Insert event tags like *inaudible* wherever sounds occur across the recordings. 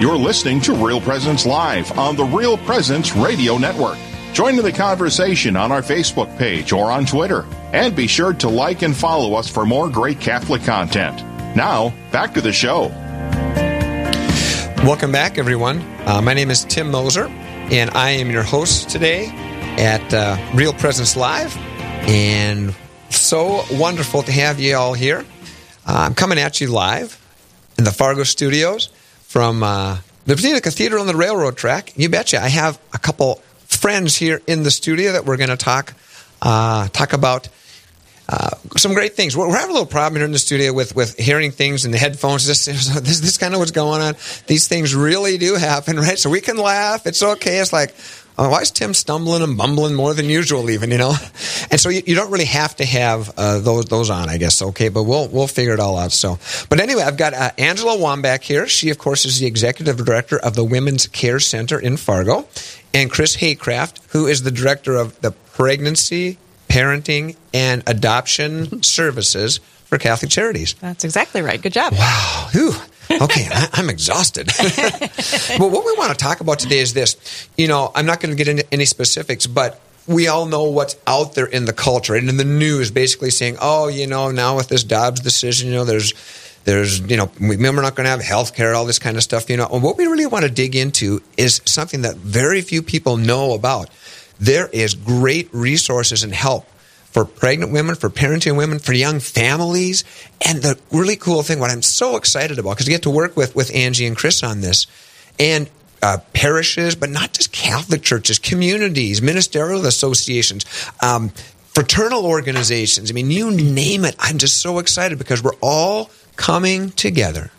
You're listening to Real Presence Live on the Real Presence Radio Network. Join in the conversation on our Facebook page or on Twitter. And be sure to like and follow us for more great Catholic content. Now, back to the show. Welcome back, everyone. Uh, my name is Tim Moser, and I am your host today at uh, Real Presence Live. And so wonderful to have you all here. Uh, I'm coming at you live in the Fargo studios from uh, the Cathedral on the railroad track. You betcha. I have a couple friends here in the studio that we're going to talk uh, talk about uh, some great things. We're, we're, having a little problem here in the studio with, with hearing things in the headphones. This, this, this kind of what's going on. These things really do happen, right? So we can laugh. It's okay. It's like, why is Tim stumbling and mumbling more than usual, even, you know? And so you, you don't really have to have uh, those those on, I guess, okay? But we'll we'll figure it all out. So, But anyway, I've got uh, Angela Wambach here. She, of course, is the executive director of the Women's Care Center in Fargo. And Chris Haycraft, who is the director of the Pregnancy parenting and adoption *laughs* services for Catholic Charities. That's exactly right. Good job. Wow. Whew. Okay, I, am exhausted. *laughs* but what we want to talk about today is this. You know, I'm not going to get into any specifics, but we all know what's out there in the culture and in the news, basically saying, "Oh, you know, now with this Dobbs decision, you know, there's." There's, you know, we're not going to have health care, all this kind of stuff. You know, and what we really want to dig into is something that very few people know about there is great resources and help for pregnant women, for parenting women, for young families. And the really cool thing, what I'm so excited about, because I get to work with, with Angie and Chris on this, and uh, parishes, but not just Catholic churches, communities, ministerial associations, um, fraternal organizations. I mean, you name it. I'm just so excited because we're all coming together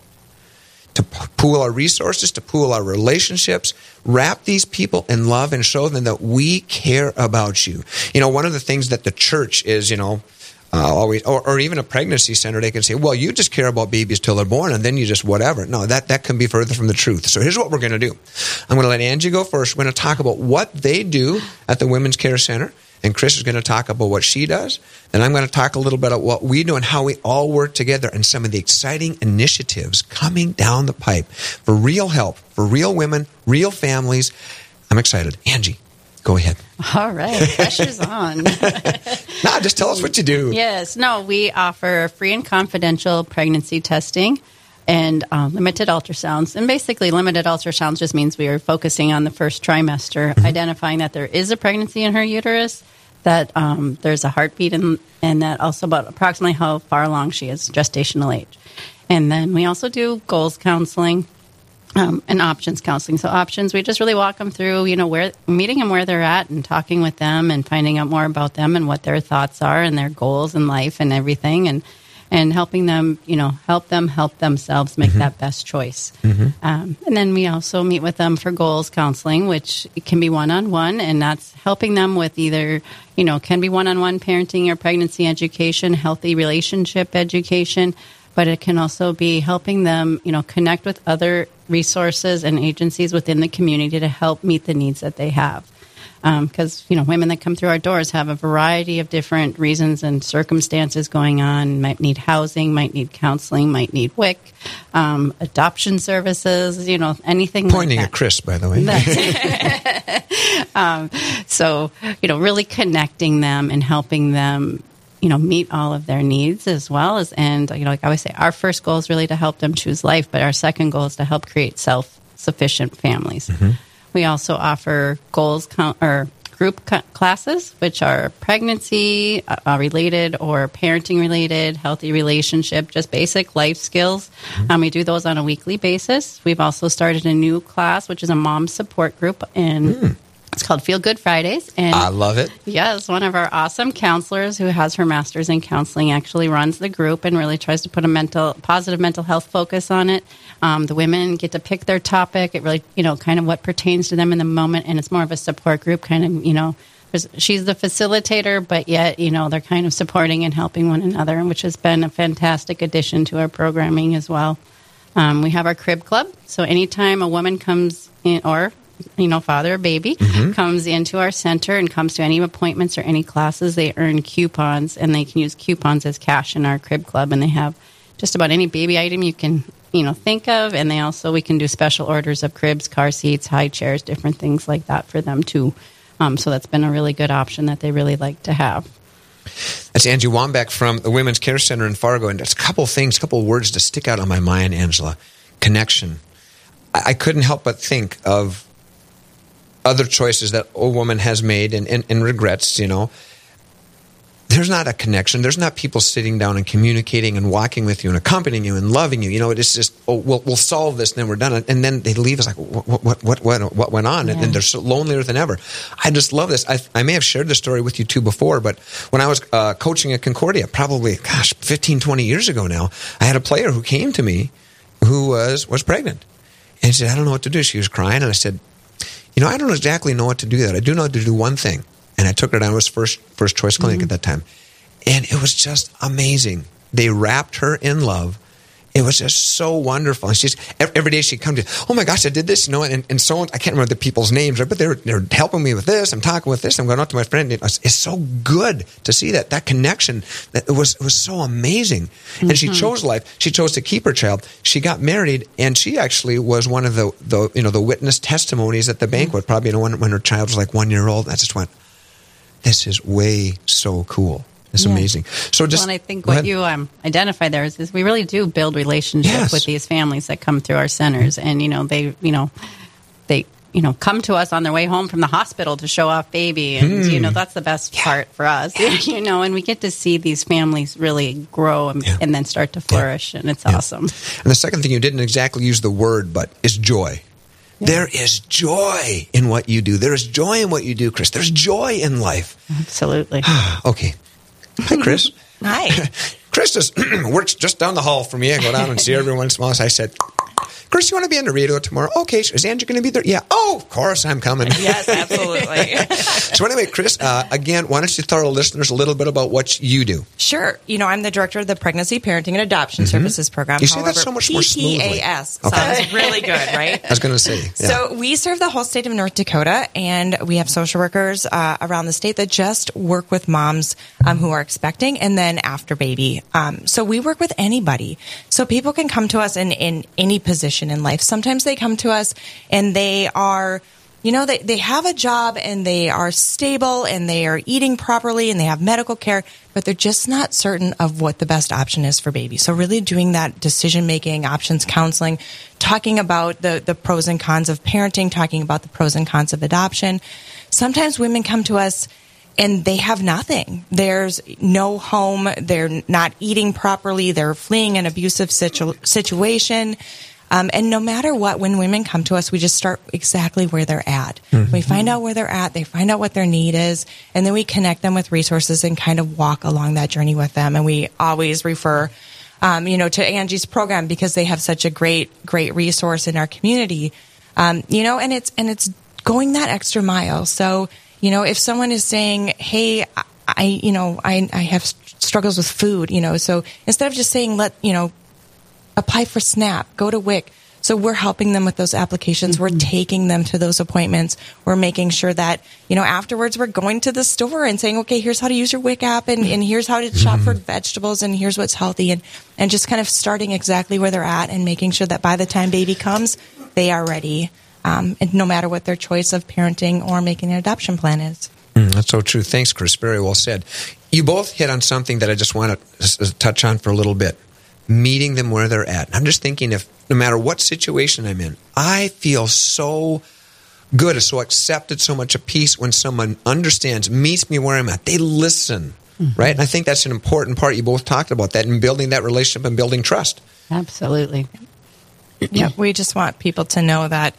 to pool our resources, to pool our relationships, wrap these people in love and show them that we care about you. You know, one of the things that the church is, you know, uh, always, or, or, even a pregnancy center, they can say, well, you just care about babies till they're born and then you just whatever. No, that, that can be further from the truth. So here's what we're going to do. I'm going to let Angie go first. We're going to talk about what they do at the Women's Care Center and Chris is going to talk about what she does. And I'm going to talk a little bit about what we do and how we all work together and some of the exciting initiatives coming down the pipe for real help, for real women, real families. I'm excited. Angie, go ahead. All right, pressure's *laughs* on. *laughs* nah, just tell us what you do. Yes, no, we offer free and confidential pregnancy testing and um, limited ultrasounds. And basically, limited ultrasounds just means we are focusing on the first trimester, mm-hmm. identifying that there is a pregnancy in her uterus, that um, there's a heartbeat, and, and that also about approximately how far along she is gestational age. And then we also do goals counseling. Um, and options counseling. So options, we just really walk them through, you know, where meeting them where they're at and talking with them and finding out more about them and what their thoughts are and their goals in life and everything. And and helping them, you know, help them help themselves make mm-hmm. that best choice. Mm-hmm. Um, and then we also meet with them for goals counseling, which can be one on one, and that's helping them with either, you know, can be one on one parenting or pregnancy education, healthy relationship education, but it can also be helping them, you know, connect with other resources and agencies within the community to help meet the needs that they have because um, you know women that come through our doors have a variety of different reasons and circumstances going on. Might need housing, might need counseling, might need WIC, um, adoption services. You know anything. Pointing like at Chris, by the way. *laughs* um, so you know, really connecting them and helping them you know meet all of their needs as well as and you know like i always say our first goal is really to help them choose life but our second goal is to help create self-sufficient families mm-hmm. We also offer goals or group classes, which are pregnancy uh, related or parenting related, healthy relationship, just basic life skills. Mm-hmm. Um, we do those on a weekly basis. We've also started a new class, which is a mom support group, and mm. It's called Feel Good Fridays, and I love it. Yes, one of our awesome counselors who has her master's in counseling actually runs the group and really tries to put a mental, positive mental health focus on it. Um, the women get to pick their topic. It really, you know, kind of what pertains to them in the moment, and it's more of a support group, kind of, you know. She's the facilitator, but yet, you know, they're kind of supporting and helping one another, which has been a fantastic addition to our programming as well. Um, we have our crib club. So anytime a woman comes in, or you know, father or baby mm-hmm. comes into our center and comes to any appointments or any classes, they earn coupons and they can use coupons as cash in our crib club. And they have just about any baby item you can you know think of, and they also we can do special orders of cribs, car seats, high chairs, different things like that for them too. Um, so that's been a really good option that they really like to have. That's Angie Wambach from the Women's Care Center in Fargo, and there's a couple things, a couple words to stick out on my mind, Angela. Connection. I, I couldn't help but think of other choices that a woman has made and, and, and regrets, you know there's not a connection. There's not people sitting down and communicating and walking with you and accompanying you and loving you. You know, it's just, oh, we'll, we'll solve this and then we're done. And then they leave us like, what, what, what, what, what went on? Yeah. And, and, they're so lonelier than ever. I just love this. I, I may have shared this story with you too before, but when I was uh, coaching at Concordia, probably, gosh, 15, 20 years ago now, I had a player who came to me who was, was pregnant. And she said, I don't know what to do. She was crying. And I said, you know, I don't exactly know what to do that. I do know how to do one thing and I took her down to his first first choice clinic mm-hmm. at that time, and it was just amazing. They wrapped her in love. It was just so wonderful. And she's every day she'd come to, oh my gosh, I did this, you know, and, and so on. I can't remember the people's names, right? But they're they're helping me with this. I'm talking with this. I'm going out to my friend. It it's so good to see that that connection. That it was it was so amazing. Mm-hmm. And she mm-hmm. chose life. She chose to keep her child. She got married, and she actually was one of the the you know the witness testimonies at the banquet. Mm-hmm. Probably you know when, when her child was like one year old. I just went, this is way so cool. It's yeah. amazing. So just well, and I think what you um, identify there is, is, we really do build relationships yes. with these families that come through our centers, and you know they you know they you know come to us on their way home from the hospital to show off baby, and mm. you know that's the best yeah. part for us, yeah. *laughs* you know, and we get to see these families really grow and, and then start to flourish, and it's awesome. And the second thing you didn't exactly use the word, but is joy. There is joy in what you do. There is joy in what you do, Chris. There's joy in life. Absolutely. *sighs* okay. Hi, Chris. Hi. *laughs* Chris just *clears throat* works just down the hall from me. I go down and see *laughs* her every once in a while. I said, Chris, you want to be on the radio tomorrow? Okay. Is Andrew going to be there? Yeah. Oh, of course I'm coming. *laughs* Yes, absolutely. *laughs* so anyway, Chris, uh, again, why don't you tell our listeners a little bit about what you do? Sure. You know, I'm the director of the Pregnancy, Parenting, and Adoption mm-hmm. Services Program. You say that so much more smoothly. PPAS okay. sounds really good, *laughs* right? I was going to say. Yeah. So we serve the whole state of North Dakota, and we have social workers uh, around the state that just work with moms um, who are expecting and then after baby. Um, so we work with anybody. So people can come to us in, in any position in life. Sometimes sometimes they come to us and they are you know, they, they have a job and they are stable and they are eating properly and they have medical care, but they're just not certain of what the best option is for baby. So really doing that decision making, options counseling, talking about the, the pros and cons of parenting, talking about the pros and cons of adoption. Sometimes women come to us and they have nothing. There's no home. They're not eating properly. They're fleeing an abusive situ- situation. Um, and no matter what, when women come to us, we just start exactly where they're at. Mm-hmm. We find out where they're at, they find out what their need is, and then we connect them with resources and kind of walk along that journey with them. And we always refer, um, you know, to Angie's program because they have such a great, great resource in our community. Um, you know, and it's and it's going that extra mile. So, you know, if someone is saying, "Hey," I, you know, I, I have struggles with food, you know, so instead of just saying, let, you know, apply for SNAP, go to WIC. So we're helping them with those applications. Mm-hmm. We're taking them to those appointments. We're making sure that, you know, afterwards we're going to the store and saying, okay, here's how to use your WIC app and, and here's how to shop for mm-hmm. vegetables and here's what's healthy and, and just kind of starting exactly where they're at and making sure that by the time baby comes, they are ready. Um, and no matter what their choice of parenting or making an adoption plan is. Mm, that's so true. Thanks, Chris. Very well said. You both hit on something that I just want to touch on for a little bit meeting them where they're at. I'm just thinking if no matter what situation I'm in, I feel so good, so accepted, so much at peace when someone understands, meets me where I'm at. They listen, mm-hmm. right? And I think that's an important part. You both talked about that in building that relationship and building trust. Absolutely. yeah, we just want people to know that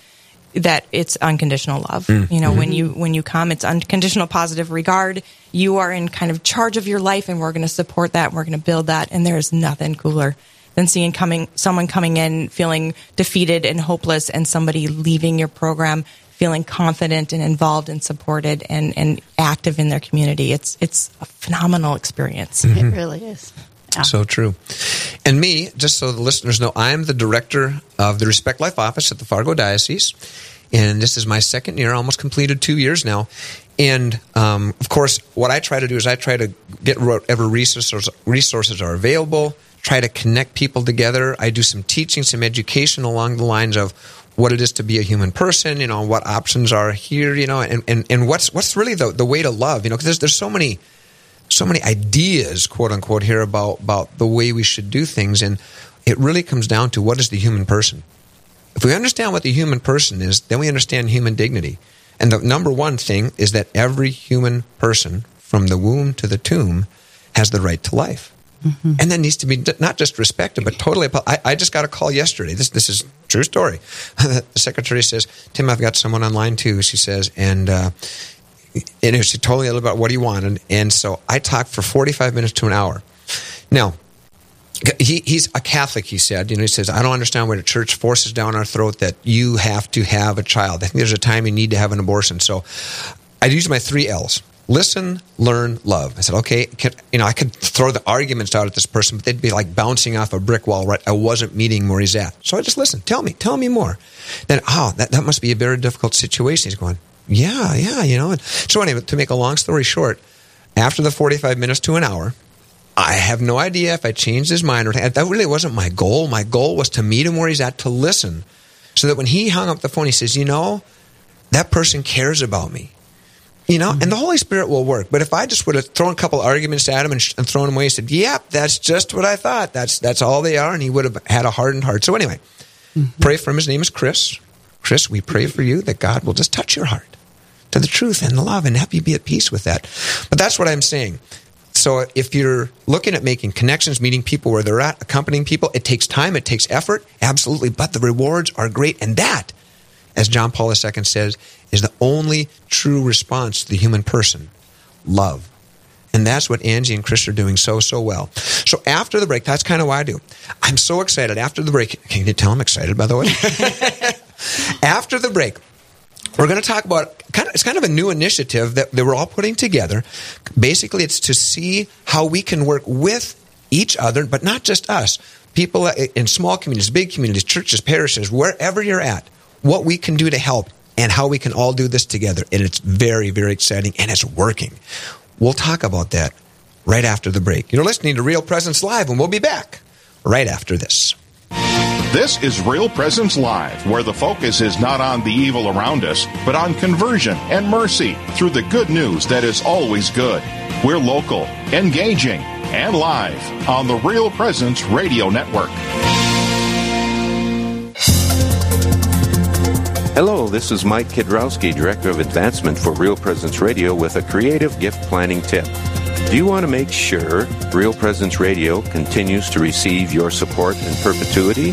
that it's unconditional love. Mm. You know, mm-hmm. when you when you come, it's unconditional positive regard. You are in kind of charge of your life, and we're going to support that. And we're going to build that. And there is nothing cooler than seeing coming someone coming in feeling defeated and hopeless, and somebody leaving your program feeling confident and involved and supported and, and active in their community. It's it's a phenomenal experience. Mm-hmm. It really is. Yeah. So true. And me, just so the listeners know, I'm the director of the Respect Life office at the Fargo Diocese. And this is my second year, almost completed two years now. And um, of course, what I try to do is I try to get whatever resources, resources are available, try to connect people together. I do some teaching, some education along the lines of what it is to be a human person, you know, what options are here, you know, and, and, and what's what's really the, the way to love, you know, because there's, there's so many so many ideas, quote unquote, here about, about the way we should do things. And it really comes down to what is the human person. If we understand what the human person is, then we understand human dignity. And the number one thing is that every human person, from the womb to the tomb, has the right to life. Mm-hmm. And that needs to be not just respected, but totally. I, I just got a call yesterday. This this is true story. *laughs* the secretary says, "Tim, I've got someone online too." She says, and uh, and she told me a little about what he wanted. And so I talked for forty five minutes to an hour. Now, he, he's a Catholic, he said. You know, he says, I don't understand why the church forces down our throat that you have to have a child. I think there's a time you need to have an abortion. So I used my three L's listen, learn, love. I said, okay, can, you know, I could throw the arguments out at this person, but they'd be like bouncing off a brick wall. Right, I wasn't meeting where he's at. So I just listened. Tell me, tell me more. Then, oh, that that must be a very difficult situation. He's going, yeah, yeah, you know. So anyway, to make a long story short, after the forty-five minutes to an hour, I have no idea if I changed his mind or that really wasn't my goal. My goal was to meet him where he's at to listen, so that when he hung up the phone, he says, you know, that person cares about me you know, mm-hmm. and the Holy Spirit will work. But if I just would have thrown a couple arguments at him and, sh- and thrown him away, he said, "Yep, that's just what I thought. That's that's all they are," and he would have had a hardened heart. So anyway, mm-hmm. pray for him. His name is Chris. Chris, we pray for you that God will just touch your heart to the truth and the love and help you be at peace with that. But that's what I'm saying. So if you're looking at making connections, meeting people where they're at, accompanying people, it takes time, it takes effort, absolutely, but the rewards are great. And that, as John Paul II says, is the only true response to the human person love. And that's what Angie and Chris are doing so, so well. So after the break, that's kind of what I do. I'm so excited. After the break, can you tell I'm excited, by the way? *laughs* *laughs* after the break, we're going to talk about kind of, it's kind of a new initiative that, that we're all putting together. Basically, it's to see how we can work with each other, but not just us. People in small communities, big communities, churches, parishes, wherever you're at, what we can do to help and how we can all do this together. And it's very, very exciting and it's working. We'll talk about that right after the break. You're listening to Real Presence Live, and we'll be back right after this. This is Real Presence Live, where the focus is not on the evil around us, but on conversion and mercy through the good news that is always good. We're local, engaging, and live on the Real Presence Radio Network. Hello, this is Mike Kidrowski, Director of Advancement for Real Presence Radio, with a creative gift planning tip. Do you want to make sure Real Presence Radio continues to receive your support in perpetuity?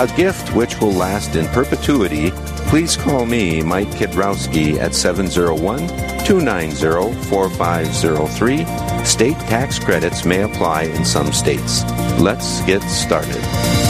a gift which will last in perpetuity please call me, Mike Kidrowski, at 701 290 4503. State tax credits may apply in some states. Let's get started.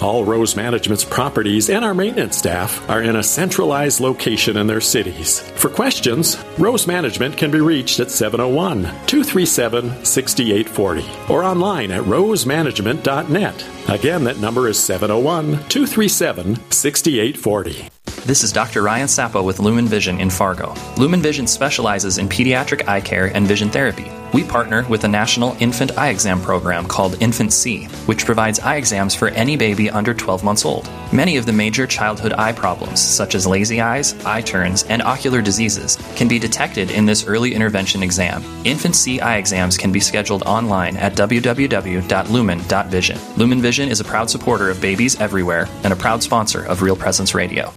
All Rose Management's properties and our maintenance staff are in a centralized location in their cities. For questions, Rose Management can be reached at 701 237 6840 or online at rosemanagement.net. Again, that number is 701 237 6840. This is Dr. Ryan Sappo with Lumen Vision in Fargo. Lumen Vision specializes in pediatric eye care and vision therapy. We partner with a national infant eye exam program called InfantSEE, which provides eye exams for any baby under 12 months old. Many of the major childhood eye problems, such as lazy eyes, eye turns, and ocular diseases, can be detected in this early intervention exam. InfantSEE eye exams can be scheduled online at www.lumen.vision. Lumen Vision is a proud supporter of babies everywhere and a proud sponsor of Real Presence Radio.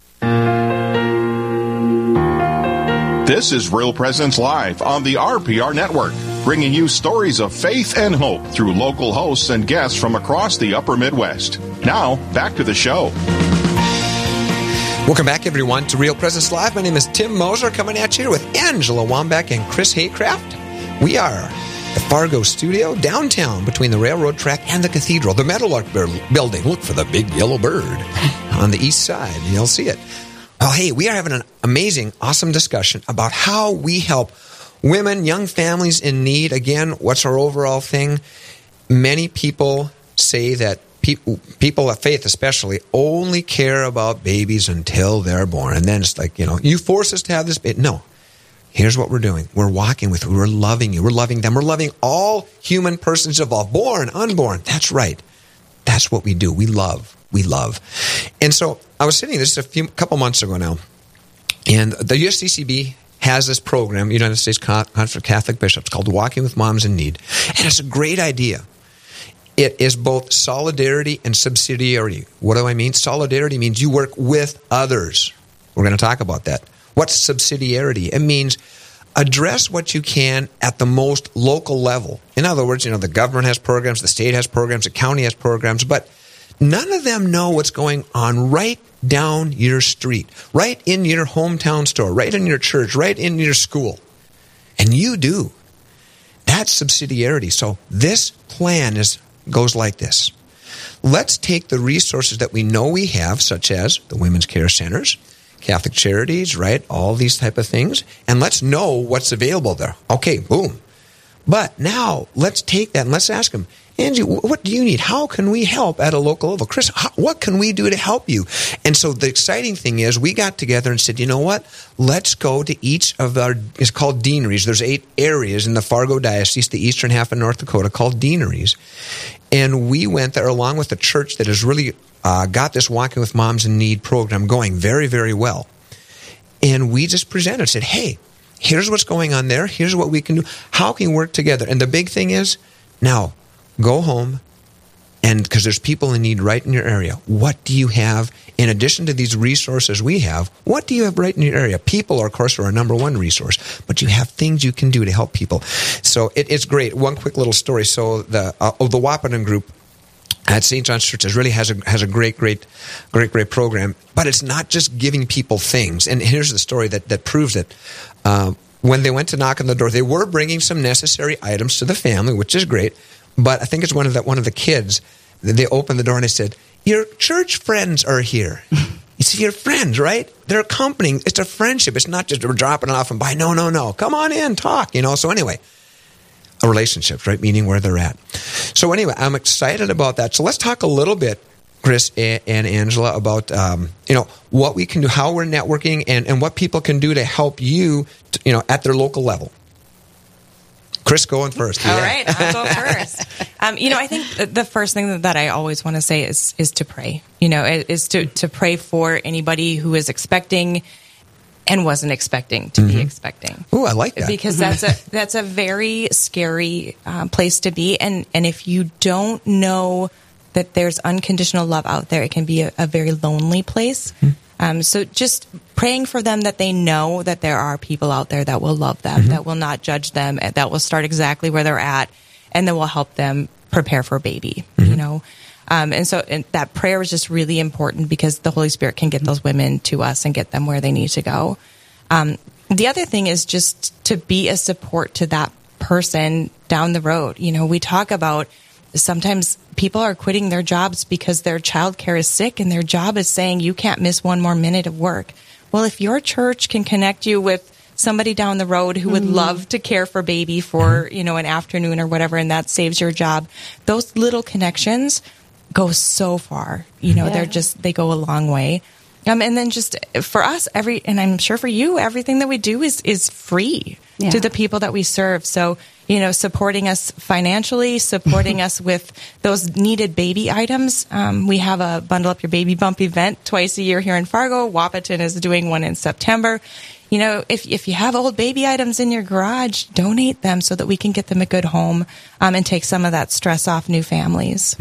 This is Real Presence Live on the RPR Network, bringing you stories of faith and hope through local hosts and guests from across the upper Midwest. Now, back to the show. Welcome back, everyone, to Real Presence Live. My name is Tim Moser, coming at you with Angela Wambach and Chris Haycraft. We are the Fargo Studio downtown between the railroad track and the cathedral, the Meadowlark building. Look for the big yellow bird on the east side. and You'll see it. Well, hey, we are having an amazing, awesome discussion about how we help women, young families in need. Again, what's our overall thing? Many people say that people, people of faith especially only care about babies until they're born. And then it's like you know you force us to have this baby no. Here's what we're doing. We're walking with you we're loving you. We're loving them. We're loving all human persons involved born unborn. That's right. That's what we do. We love we love and so i was sitting this a few couple months ago now and the usccb has this program united states conference of catholic bishops called walking with moms in need and it's a great idea it is both solidarity and subsidiarity. What do I mean? Solidarity means you work with others. We're going to talk about that. What's subsidiarity? It means address what you can at the most local level. In other words, you know, the government has programs, the state has programs, the county has programs, but none of them know what's going on right down your street, right in your hometown store, right in your church, right in your school. And you do. That's subsidiarity. So this plan is goes like this. Let's take the resources that we know we have, such as the women's care centers, Catholic charities, right? All these type of things, and let's know what's available there. Okay, boom. But now let's take that and let's ask them, Angie, what do you need? How can we help at a local level? Chris, how, what can we do to help you? And so the exciting thing is we got together and said, you know what? Let's go to each of our, it's called deaneries. There's eight areas in the Fargo Diocese, the eastern half of North Dakota, called deaneries. And we went there along with the church that has really uh, got this Walking with Moms in Need program going very, very well. And we just presented, said, hey, here's what's going on there. Here's what we can do. How can we work together? And the big thing is, now go home and because there's people in need right in your area what do you have in addition to these resources we have what do you have right in your area people are, of course are our number one resource but you have things you can do to help people so it, it's great one quick little story so the uh, oh, the Wahpeton group at St. John's Church has really has a has a great, great, great, great program. But it's not just giving people things. And here's the story that that proves it. Uh, when they went to knock on the door, they were bringing some necessary items to the family, which is great. But I think it's one of the one of the kids. They opened the door and they said, "Your church friends are here." You see, your friends, right? They're accompanying. It's a friendship. It's not just we're dropping off and by. No, no, no. Come on in, talk. You know. So anyway, a relationship, right? Meaning where they're at. So anyway, I'm excited about that. So let's talk a little bit, Chris and Angela, about um, you know what we can do, how we're networking, and and what people can do to help you, to, you know, at their local level. Chris going first. All yeah. right, I'll go *laughs* first. Um, you know, I think the first thing that I always want to say is is to pray. You know, is to to pray for anybody who is expecting and wasn't expecting to mm-hmm. be expecting. Oh, I like that because that's a *laughs* that's a very scary uh, place to be, and and if you don't know that there's unconditional love out there, it can be a, a very lonely place. Mm-hmm. Um, so just praying for them that they know that there are people out there that will love them, mm-hmm. that will not judge them, that will start exactly where they're at, and that will help them prepare for baby. Mm-hmm. You know. Um, and so and that prayer is just really important because the Holy Spirit can get those women to us and get them where they need to go. Um, the other thing is just to be a support to that person down the road. You know, we talk about sometimes people are quitting their jobs because their child care is sick and their job is saying you can't miss one more minute of work. Well, if your church can connect you with somebody down the road who would mm-hmm. love to care for baby for, you know, an afternoon or whatever and that saves your job, those little connections go so far. You know, yeah. they're just they go a long way. Um, and then just for us, every and I'm sure for you, everything that we do is is free yeah. to the people that we serve. So you know, supporting us financially, supporting *laughs* us with those needed baby items. Um, we have a bundle up your baby bump event twice a year here in Fargo. Wahpeton is doing one in September. You know, if, if you have old baby items in your garage, donate them so that we can get them a good home um, and take some of that stress off new families.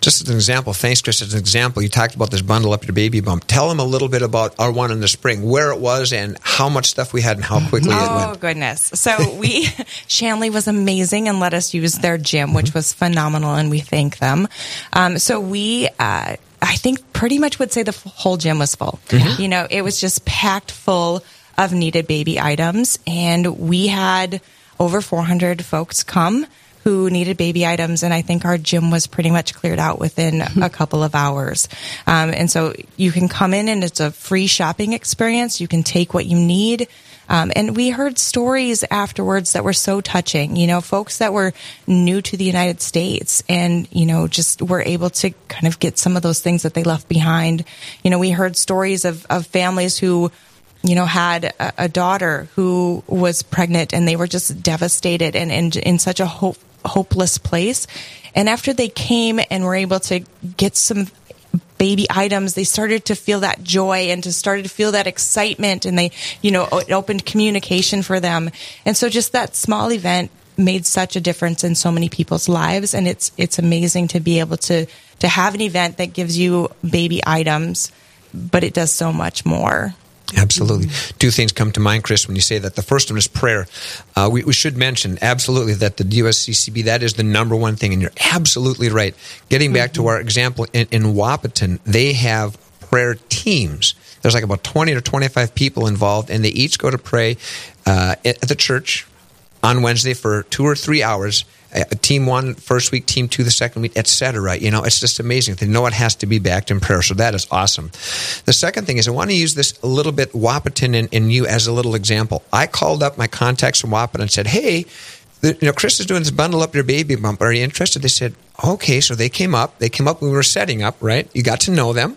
Just as an example, thanks, Chris. As an example, you talked about this bundle up your baby bump. Tell them a little bit about our one in the spring, where it was, and how much stuff we had, and how quickly it went. Oh goodness! So we *laughs* Shanley was amazing and let us use their gym, which was phenomenal, and we thank them. Um, so we. Uh, I think pretty much would say the f- whole gym was full. You know, it was just packed full of needed baby items, and we had over 400 folks come who needed baby items, and I think our gym was pretty much cleared out within a *laughs* couple of hours. Um, and so you can come in, and it's a free shopping experience. You can take what you need. Um, and we heard stories afterwards that were so touching. You know, folks that were new to the United States and, you know, just were able to kind of get some of those things that they left behind. You know, we heard stories of, of families who, you know, had a, a daughter who was pregnant and they were just devastated and, and in such a hope, hopeless place. And after they came and were able to get some baby items, they started to feel that joy and to started to feel that excitement and they, you know, it opened communication for them. And so just that small event made such a difference in so many people's lives. And it's, it's amazing to be able to, to have an event that gives you baby items, but it does so much more. Absolutely. Two things come to mind, Chris, when you say that. The first one is prayer. Uh, we, we should mention absolutely that the USCCB, that is the number one thing, and you're absolutely right. Getting back to our example in, in Wahpeton, they have prayer teams. There's like about 20 or 25 people involved, and they each go to pray uh, at the church on Wednesday for two or three hours. Uh, team one first week, team two the second week, etc. You know, it's just amazing. They know it has to be backed in prayer, so that is awesome. The second thing is I want to use this a little bit Wahpeton and, and you as a little example. I called up my contacts from Wahpeton and said, "Hey, the, you know, Chris is doing this bundle up your baby bump. Are you interested?" They said, "Okay." So they came up. They came up. We were setting up. Right. You got to know them.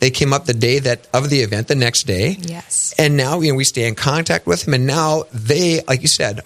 They came up the day that of the event, the next day. Yes. And now you know we stay in contact with them, and now they, like you said,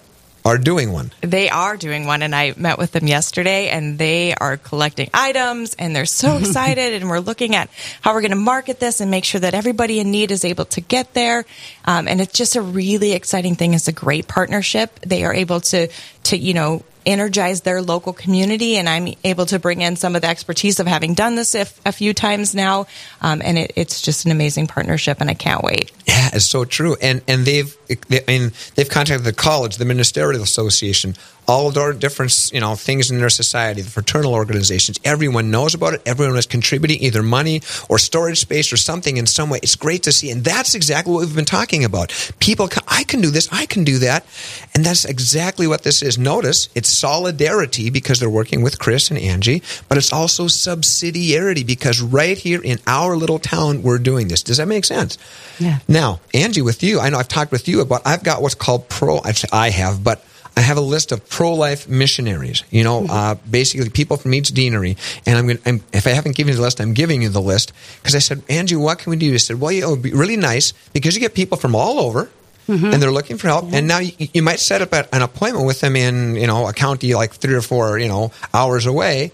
are doing one. They are doing one, and I met with them yesterday, and they are collecting items, and they're so *laughs* excited. and we're looking at how we're going to market this and make sure that everybody in need is able to get there. Um, and it's just a really exciting thing. It's a great partnership. They are able to to you know energize their local community, and I'm able to bring in some of the expertise of having done this if, a few times now. Um, and it, it's just an amazing partnership, and I can't wait. Yeah, it's so true. And and they've they, I mean, they've contacted the college, the ministerial association, all of the different you know things in their society, the fraternal organizations. Everyone knows about it. Everyone is contributing either money or storage space or something in some way. It's great to see, and that's exactly what we've been talking about. People, I can do this, I can do that, and that's exactly what this is. Notice it's solidarity because they're working with Chris and Angie, but it's also subsidiarity because right here in our little town we're doing this. Does that make sense? Yeah. Now, Angie, with you, I know I've talked with you about. I've got what's called pro. I have, but I have a list of pro-life missionaries. You know, uh, basically people from each deanery. And I'm going. I'm, if I haven't given you the list, I'm giving you the list because I said, Angie, what can we do? He said, well, it would be really nice because you get people from all over. And they're looking for help, and now you, you might set up an appointment with them in you know a county like three or four you know hours away,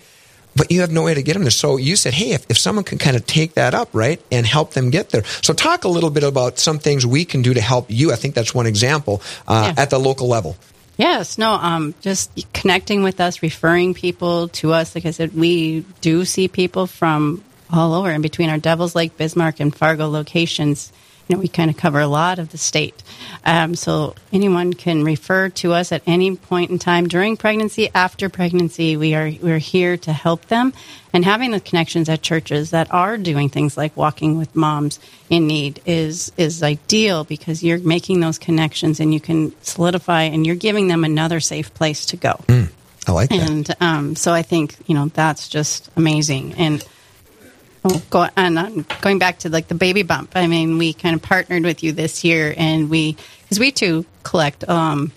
but you have no way to get them there. So you said, hey, if, if someone can kind of take that up, right, and help them get there. So talk a little bit about some things we can do to help you. I think that's one example uh, Yeah. at the local level. Yes, no, um, just connecting with us, referring people to us. Like I said, we do see people from all over in between our Devils Lake, Bismarck, and Fargo locations. You know, we kind of cover a lot of the state. Um, so anyone can refer to us at any point in time during pregnancy, after pregnancy. We are we're here to help them, and having the connections at churches that are doing things like walking with moms in need is is ideal because you're making those connections and you can solidify and you're giving them another safe place to go. I like that. And um, so I think you know that's just amazing. And go and um, going back to like the baby bump. I mean, we kind of partnered with you this year, and we because we too collect um,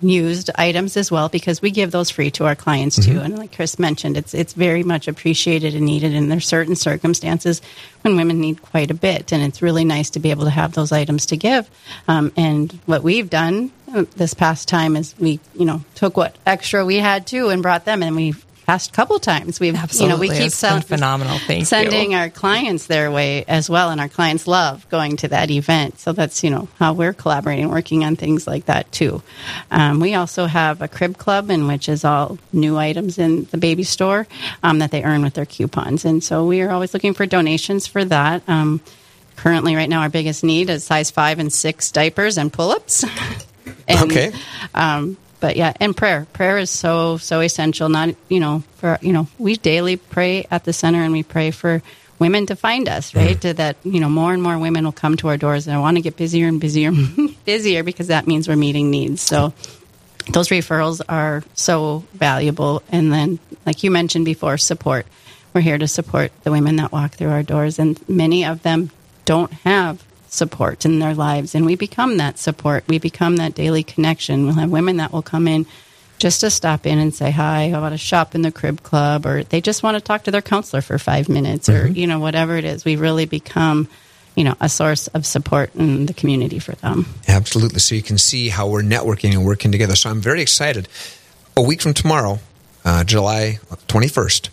used items as well because we give those free to our clients too. And like Chris mentioned, it's it's very much appreciated and needed. And there's certain circumstances when women need quite a bit, and it's really nice to be able to have those items to give. Um, and what we've done uh, this past time is we you know took what extra we had too and brought them, and we past couple times. We've you know we keep sell- phenomenal. Thank sending you. our clients their way as well, and our clients love going to that event. So that's you know how we're collaborating, working on things like that too. Um, we also have a crib club, in which is all new items in the baby store um, that they earn with their coupons, and so we are always looking for donations for that. Um, currently, right now, our biggest need is size five and six diapers and pull-ups. *laughs* And, Okay. But yeah, and prayer. Prayer is so so essential. Not you know for you know we daily pray at the center and we pray for women to find us right mm-hmm. to that you know more and more women will come to our doors and I want to get busier and busier *laughs* busier because that means we're meeting needs. So those referrals are so valuable. And then, like you mentioned before, support. We're here to support the women that walk through our doors, and many of them don't have support in their lives. And we become that support. We become that daily connection. We'll have women that will come in just to stop in and say hi. I want to shop in the crib club, or they just want to talk to their counselor for five minutes, or you know whatever it is. We really become, you know, a source of support in the community for them. Absolutely. So you can see how we're networking and working together. So I'm very excited. A week from tomorrow, uh, July 21st,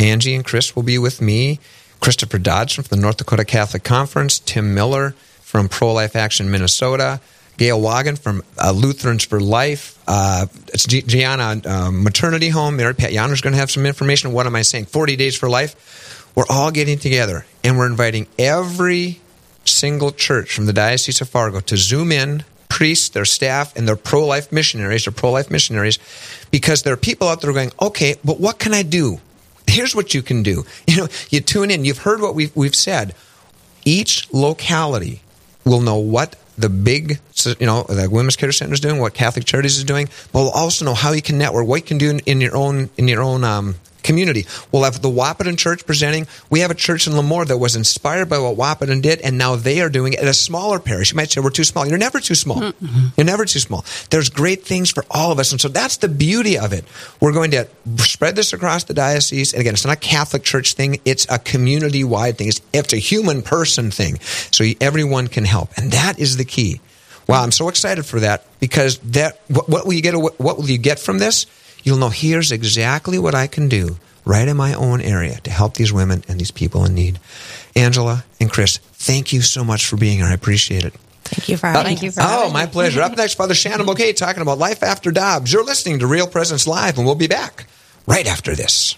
Angie and Chris will be with me. Christopher Dodson from the North Dakota Catholic Conference, Tim Miller from Pro Life Action Minnesota, Gail Wagon from uh, Lutherans for Life. Uh, it's Gi- Gianna uh, Maternity Home. Mary Pat Yonner's going to have some information. What am I saying? 40 Days for Life. We're all getting together and we're inviting every single church from the Diocese of Fargo to zoom in, priests, their staff, and their pro life missionaries or pro life missionaries, because there are people out there going, okay, but what can I do? Here's what you can do. *laughs* You know, you tune in, you've heard what we've, we've said. Each locality will know what the big, you know, the Women's Care Center is doing, what Catholic Charities is doing, but we'll also know how you can network, what you can do in, in your own, in your own, um, community. We'll have the Wahpeton Church presenting. We have a church in LaMoure that was inspired by what Wahpeton did, and now they are doing it at a smaller parish. You might say we're too small. You're never too small. You're never too small. There's great things for all of us, and so that's the beauty of it. We're going to spread this across the diocese, and again, it's not a Catholic Church thing. It's a community-wide thing. It's, it's a human person thing, so everyone can help, and that is the key. Wow, I'm so excited for that because that what, what will you get? What will you get from this? You'll know here's exactly what I can do right in my own area to help these women and these people in need. Angela and Chris, thank you so much for being here. I appreciate it. Thank you for uh, having Thank us. you for Oh, my pleasure. Up *laughs* next, Father Shannon Bouquet talking about life after Dobbs. You're listening to Real Presence Live, and we'll be back right after this.